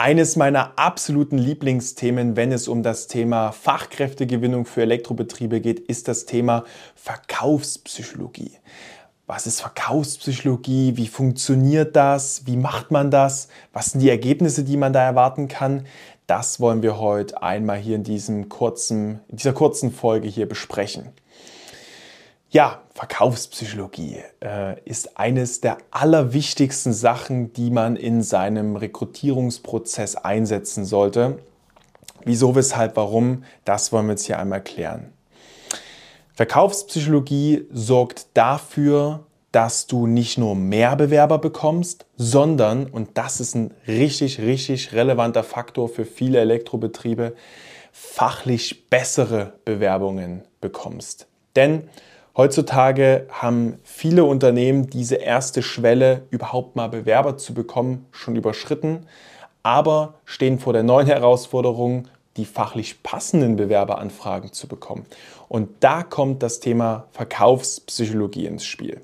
Eines meiner absoluten Lieblingsthemen, wenn es um das Thema Fachkräftegewinnung für Elektrobetriebe geht, ist das Thema Verkaufspsychologie. Was ist Verkaufspsychologie? Wie funktioniert das? Wie macht man das? Was sind die Ergebnisse, die man da erwarten kann? Das wollen wir heute einmal hier in, diesem kurzen, in dieser kurzen Folge hier besprechen. Ja, Verkaufspsychologie äh, ist eines der allerwichtigsten Sachen, die man in seinem Rekrutierungsprozess einsetzen sollte. Wieso, weshalb, warum, das wollen wir jetzt hier einmal klären. Verkaufspsychologie sorgt dafür, dass du nicht nur mehr Bewerber bekommst, sondern, und das ist ein richtig, richtig relevanter Faktor für viele Elektrobetriebe, fachlich bessere Bewerbungen bekommst. Denn Heutzutage haben viele Unternehmen diese erste Schwelle, überhaupt mal Bewerber zu bekommen, schon überschritten, aber stehen vor der neuen Herausforderung, die fachlich passenden Bewerberanfragen zu bekommen. Und da kommt das Thema Verkaufspsychologie ins Spiel.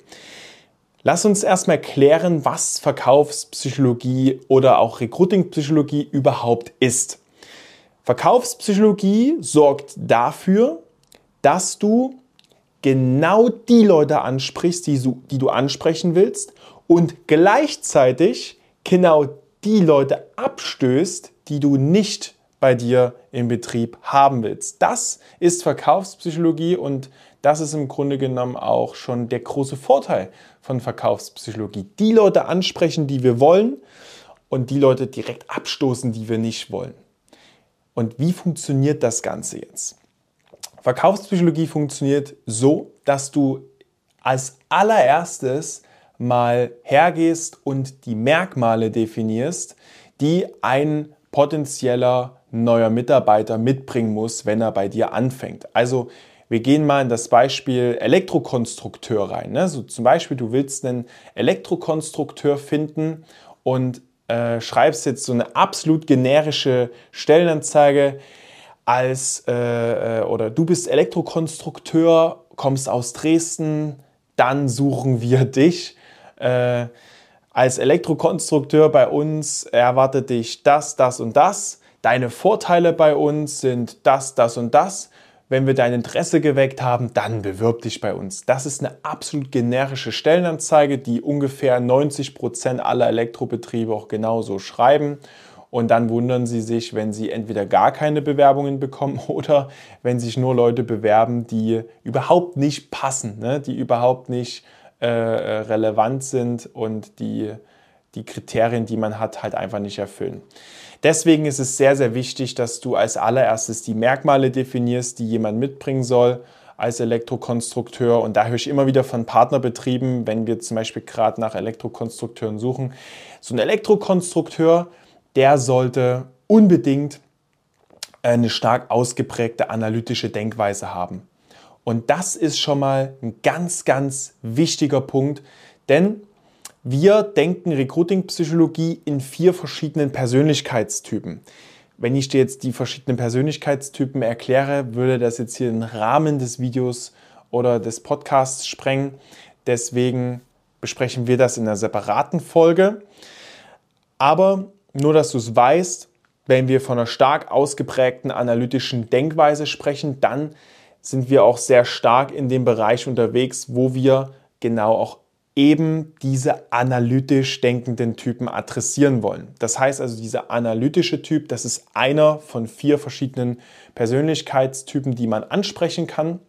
Lass uns erstmal klären, was Verkaufspsychologie oder auch Recruitingpsychologie überhaupt ist. Verkaufspsychologie sorgt dafür, dass du genau die Leute ansprichst, die, die du ansprechen willst und gleichzeitig genau die Leute abstößt, die du nicht bei dir im Betrieb haben willst. Das ist Verkaufspsychologie und das ist im Grunde genommen auch schon der große Vorteil von Verkaufspsychologie. Die Leute ansprechen, die wir wollen und die Leute direkt abstoßen, die wir nicht wollen. Und wie funktioniert das Ganze jetzt? Verkaufspsychologie funktioniert so, dass du als allererstes mal hergehst und die Merkmale definierst, die ein potenzieller neuer Mitarbeiter mitbringen muss, wenn er bei dir anfängt. Also wir gehen mal in das Beispiel Elektrokonstrukteur rein. Ne? So zum Beispiel, du willst einen Elektrokonstrukteur finden und äh, schreibst jetzt so eine absolut generische Stellenanzeige als äh, äh, oder du bist Elektrokonstrukteur, kommst aus Dresden, dann suchen wir dich. Äh, als Elektrokonstrukteur bei uns erwartet dich das, das und das. Deine Vorteile bei uns sind das, das und das. Wenn wir dein Interesse geweckt haben, dann bewirb dich bei uns. Das ist eine absolut generische Stellenanzeige, die ungefähr 90 Prozent aller Elektrobetriebe auch genauso schreiben. Und dann wundern sie sich, wenn sie entweder gar keine Bewerbungen bekommen oder wenn sich nur Leute bewerben, die überhaupt nicht passen, ne? die überhaupt nicht äh, relevant sind und die die Kriterien, die man hat, halt einfach nicht erfüllen. Deswegen ist es sehr, sehr wichtig, dass du als allererstes die Merkmale definierst, die jemand mitbringen soll als Elektrokonstrukteur. Und da höre ich immer wieder von Partnerbetrieben, wenn wir zum Beispiel gerade nach Elektrokonstrukteuren suchen. So ein Elektrokonstrukteur, der sollte unbedingt eine stark ausgeprägte analytische Denkweise haben. Und das ist schon mal ein ganz, ganz wichtiger Punkt, denn wir denken Recruiting-Psychologie in vier verschiedenen Persönlichkeitstypen. Wenn ich dir jetzt die verschiedenen Persönlichkeitstypen erkläre, würde das jetzt hier den Rahmen des Videos oder des Podcasts sprengen. Deswegen besprechen wir das in einer separaten Folge. Aber nur, dass du es weißt, wenn wir von einer stark ausgeprägten analytischen Denkweise sprechen, dann sind wir auch sehr stark in dem Bereich unterwegs, wo wir genau auch eben diese analytisch denkenden Typen adressieren wollen. Das heißt also, dieser analytische Typ, das ist einer von vier verschiedenen Persönlichkeitstypen, die man ansprechen kann.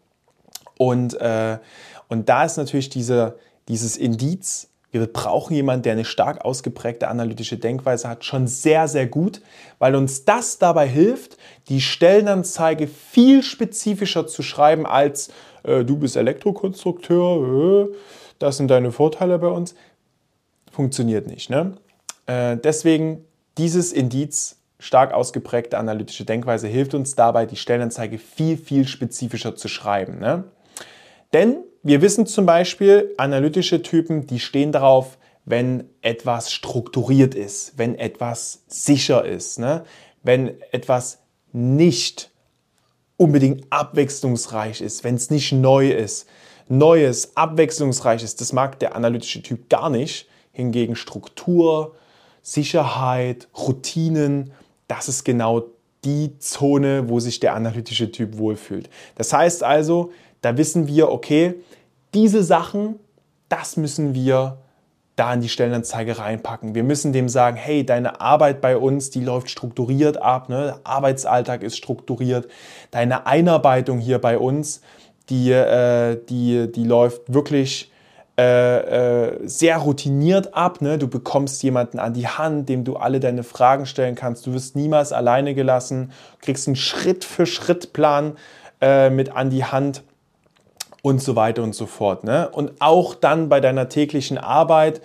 Und, äh, und da ist natürlich diese, dieses Indiz, wir brauchen jemanden, der eine stark ausgeprägte analytische Denkweise hat, schon sehr, sehr gut, weil uns das dabei hilft, die Stellenanzeige viel spezifischer zu schreiben als äh, du bist Elektrokonstrukteur, äh, das sind deine Vorteile bei uns. Funktioniert nicht. Ne? Äh, deswegen dieses Indiz, stark ausgeprägte analytische Denkweise, hilft uns dabei, die Stellenanzeige viel, viel spezifischer zu schreiben. Ne? Denn wir wissen zum Beispiel, analytische Typen, die stehen darauf, wenn etwas strukturiert ist, wenn etwas sicher ist, ne? wenn etwas nicht unbedingt abwechslungsreich ist, wenn es nicht neu ist. Neues, abwechslungsreiches, das mag der analytische Typ gar nicht. Hingegen Struktur, Sicherheit, Routinen, das ist genau die Zone, wo sich der analytische Typ wohlfühlt. Das heißt also, da wissen wir, okay, diese Sachen, das müssen wir da in die Stellenanzeige reinpacken. Wir müssen dem sagen, hey, deine Arbeit bei uns, die läuft strukturiert ab, ne? der Arbeitsalltag ist strukturiert, deine Einarbeitung hier bei uns, die, äh, die, die läuft wirklich äh, äh, sehr routiniert ab. Ne? Du bekommst jemanden an die Hand, dem du alle deine Fragen stellen kannst. Du wirst niemals alleine gelassen, kriegst einen Schritt-für-Schritt-Plan äh, mit an die Hand und so weiter und so fort. Ne? Und auch dann bei deiner täglichen Arbeit,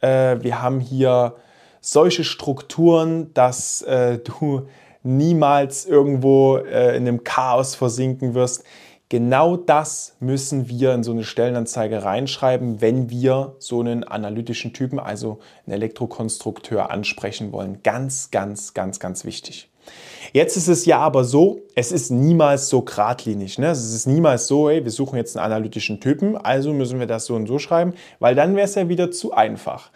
äh, wir haben hier solche Strukturen, dass äh, du niemals irgendwo äh, in einem Chaos versinken wirst. Genau das müssen wir in so eine Stellenanzeige reinschreiben, wenn wir so einen analytischen Typen, also einen Elektrokonstrukteur ansprechen wollen. Ganz, ganz, ganz, ganz wichtig. Jetzt ist es ja aber so, es ist niemals so geradlinig. Ne? Es ist niemals so, hey, wir suchen jetzt einen analytischen Typen, also müssen wir das so und so schreiben, weil dann wäre es ja wieder zu einfach.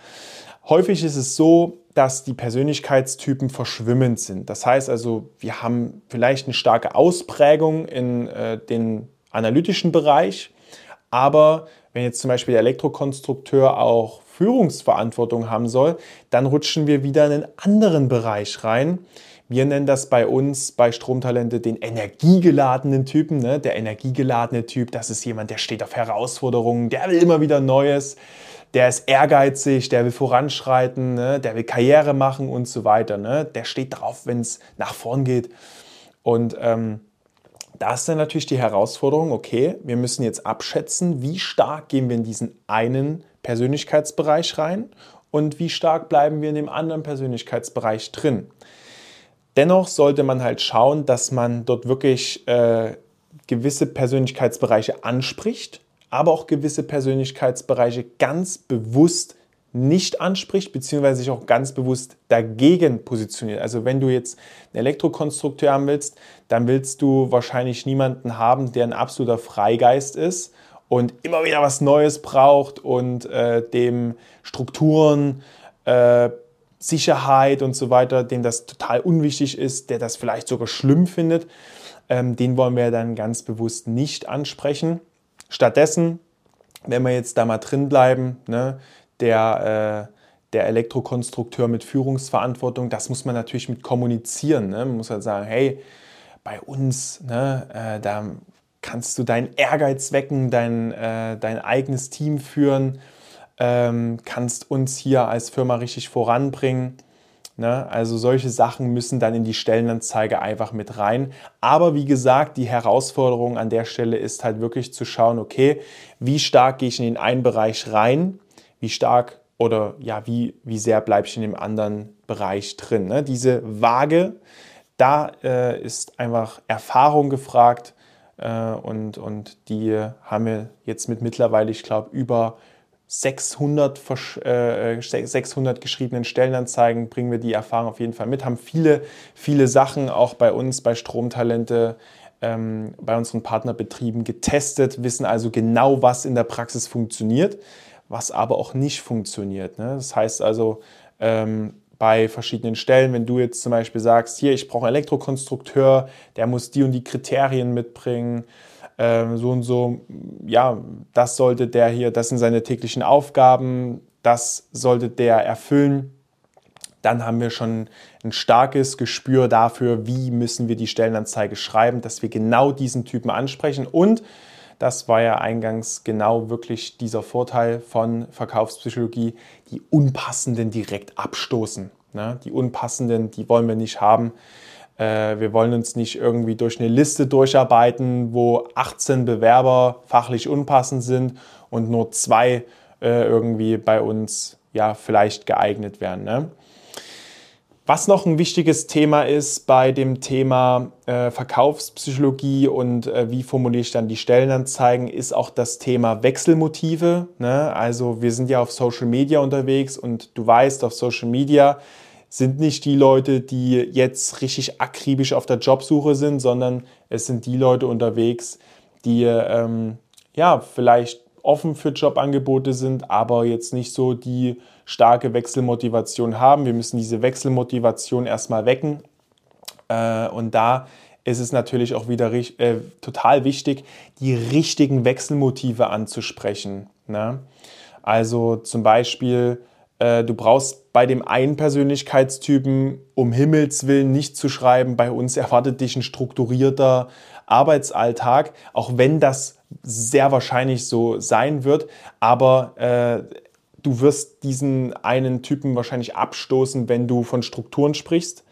Häufig ist es so, dass die Persönlichkeitstypen verschwimmend sind. Das heißt also, wir haben vielleicht eine starke Ausprägung in äh, den analytischen Bereich, aber wenn jetzt zum Beispiel der Elektrokonstrukteur auch Führungsverantwortung haben soll, dann rutschen wir wieder in einen anderen Bereich rein, wir nennen das bei uns bei Stromtalente den energiegeladenen Typen. Ne? Der energiegeladene Typ, das ist jemand, der steht auf Herausforderungen, der will immer wieder Neues, der ist ehrgeizig, der will voranschreiten, ne? der will Karriere machen und so weiter. Ne? Der steht drauf, wenn es nach vorn geht. Und ähm, da ist dann natürlich die Herausforderung, okay, wir müssen jetzt abschätzen, wie stark gehen wir in diesen einen Persönlichkeitsbereich rein und wie stark bleiben wir in dem anderen Persönlichkeitsbereich drin. Dennoch sollte man halt schauen, dass man dort wirklich äh, gewisse Persönlichkeitsbereiche anspricht, aber auch gewisse Persönlichkeitsbereiche ganz bewusst nicht anspricht, beziehungsweise sich auch ganz bewusst dagegen positioniert. Also wenn du jetzt einen Elektrokonstrukteur haben willst, dann willst du wahrscheinlich niemanden haben, der ein absoluter Freigeist ist und immer wieder was Neues braucht und äh, dem Strukturen, äh, Sicherheit und so weiter, dem das total unwichtig ist, der das vielleicht sogar schlimm findet, ähm, den wollen wir dann ganz bewusst nicht ansprechen. Stattdessen, wenn wir jetzt da mal drin bleiben, ne, der, äh, der Elektrokonstrukteur mit Führungsverantwortung, das muss man natürlich mit kommunizieren. Ne? Man muss halt sagen, hey, bei uns, ne, äh, da kannst du deinen Ehrgeiz wecken, dein, äh, dein eigenes Team führen ähm, kannst uns hier als Firma richtig voranbringen. Ne? Also solche Sachen müssen dann in die Stellenanzeige einfach mit rein. Aber wie gesagt, die Herausforderung an der Stelle ist halt wirklich zu schauen, okay, wie stark gehe ich in den einen Bereich rein, wie stark oder ja, wie, wie sehr bleibe ich in dem anderen Bereich drin. Ne? Diese Waage, da äh, ist einfach Erfahrung gefragt äh, und, und die haben wir jetzt mit mittlerweile, ich glaube, über 600, äh, 600 geschriebenen Stellenanzeigen bringen wir die Erfahrung auf jeden Fall mit. Haben viele, viele Sachen auch bei uns, bei Stromtalente, ähm, bei unseren Partnerbetrieben getestet, wissen also genau, was in der Praxis funktioniert, was aber auch nicht funktioniert. Ne? Das heißt also, ähm, bei verschiedenen Stellen, wenn du jetzt zum Beispiel sagst, hier, ich brauche einen Elektrokonstrukteur, der muss die und die Kriterien mitbringen, ähm, so und so, ja, das sollte der hier, das sind seine täglichen Aufgaben, das sollte der erfüllen. Dann haben wir schon ein starkes Gespür dafür, wie müssen wir die Stellenanzeige schreiben, dass wir genau diesen Typen ansprechen. Und das war ja eingangs genau wirklich dieser Vorteil von Verkaufspsychologie, die Unpassenden direkt abstoßen. Ne? Die Unpassenden, die wollen wir nicht haben. Äh, wir wollen uns nicht irgendwie durch eine Liste durcharbeiten, wo 18 Bewerber fachlich unpassend sind und nur zwei äh, irgendwie bei uns ja vielleicht geeignet werden. Ne? Was noch ein wichtiges Thema ist bei dem Thema äh, Verkaufspsychologie und äh, wie formuliere ich dann die Stellenanzeigen, ist auch das Thema Wechselmotive. Ne? Also wir sind ja auf Social Media unterwegs und du weißt, auf Social Media sind nicht die Leute, die jetzt richtig akribisch auf der Jobsuche sind, sondern es sind die Leute unterwegs, die ähm, ja vielleicht offen für Jobangebote sind, aber jetzt nicht so die starke Wechselmotivation haben. Wir müssen diese Wechselmotivation erstmal wecken. Äh, und da ist es natürlich auch wieder äh, total wichtig, die richtigen Wechselmotive anzusprechen. Ne? Also zum Beispiel, äh, du brauchst bei dem einen Persönlichkeitstypen um Himmels Willen nicht zu schreiben, bei uns erwartet dich ein strukturierter Arbeitsalltag, auch wenn das sehr wahrscheinlich so sein wird. Aber äh, du wirst diesen einen Typen wahrscheinlich abstoßen, wenn du von Strukturen sprichst.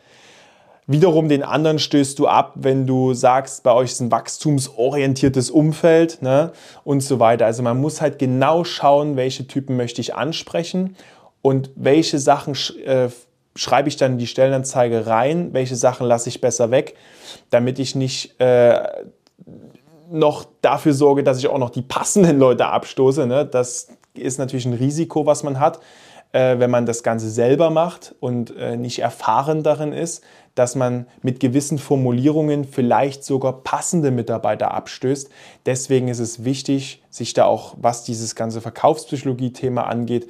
Wiederum den anderen stößt du ab, wenn du sagst, bei euch ist ein wachstumsorientiertes Umfeld ne, und so weiter. Also man muss halt genau schauen, welche Typen möchte ich ansprechen und welche Sachen äh, schreibe ich dann in die Stellenanzeige rein, welche Sachen lasse ich besser weg, damit ich nicht äh, noch dafür sorge, dass ich auch noch die passenden Leute abstoße. Ne? Das ist natürlich ein Risiko, was man hat, äh, wenn man das Ganze selber macht und äh, nicht erfahren darin ist, dass man mit gewissen Formulierungen vielleicht sogar passende Mitarbeiter abstößt. Deswegen ist es wichtig, sich da auch, was dieses ganze Verkaufspsychologie-Thema angeht,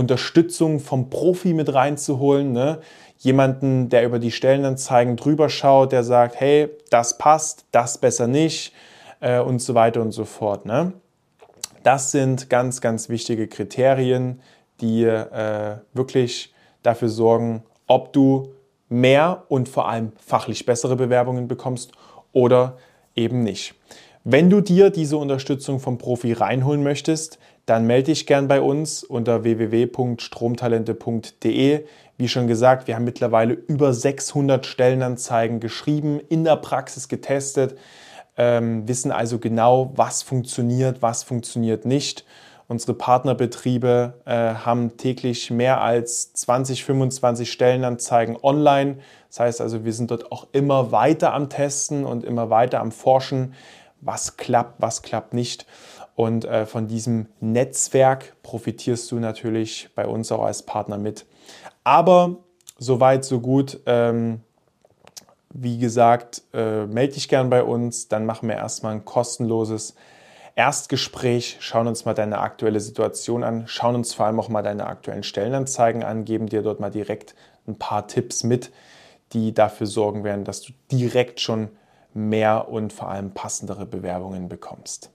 Unterstützung vom Profi mit reinzuholen. Ne? Jemanden, der über die Stellenanzeigen drüber schaut, der sagt, hey, das passt, das besser nicht äh, und so weiter und so fort. Ne? Das sind ganz, ganz wichtige Kriterien, die äh, wirklich dafür sorgen, ob du mehr und vor allem fachlich bessere Bewerbungen bekommst oder eben nicht. Wenn du dir diese Unterstützung vom Profi reinholen möchtest, dann melde dich gern bei uns unter www.stromtalente.de. Wie schon gesagt, wir haben mittlerweile über 600 Stellenanzeigen geschrieben, in der Praxis getestet, ähm, wissen also genau, was funktioniert, was funktioniert nicht Unsere Partnerbetriebe äh, haben täglich mehr als 20, 25 Stellenanzeigen online. Das heißt also, wir sind dort auch immer weiter am Testen und immer weiter am Forschen, was klappt, was klappt nicht. Und äh, von diesem Netzwerk profitierst du natürlich bei uns auch als Partner mit. Aber soweit, so gut. Ähm, wie gesagt, äh, melde dich gern bei uns, dann machen wir erstmal ein kostenloses Erstgespräch, schauen uns mal deine aktuelle Situation an, schauen uns vor allem auch mal deine aktuellen Stellenanzeigen an, geben dir dort mal direkt ein paar Tipps mit, die dafür sorgen werden, dass du direkt schon mehr und vor allem passendere Bewerbungen bekommst.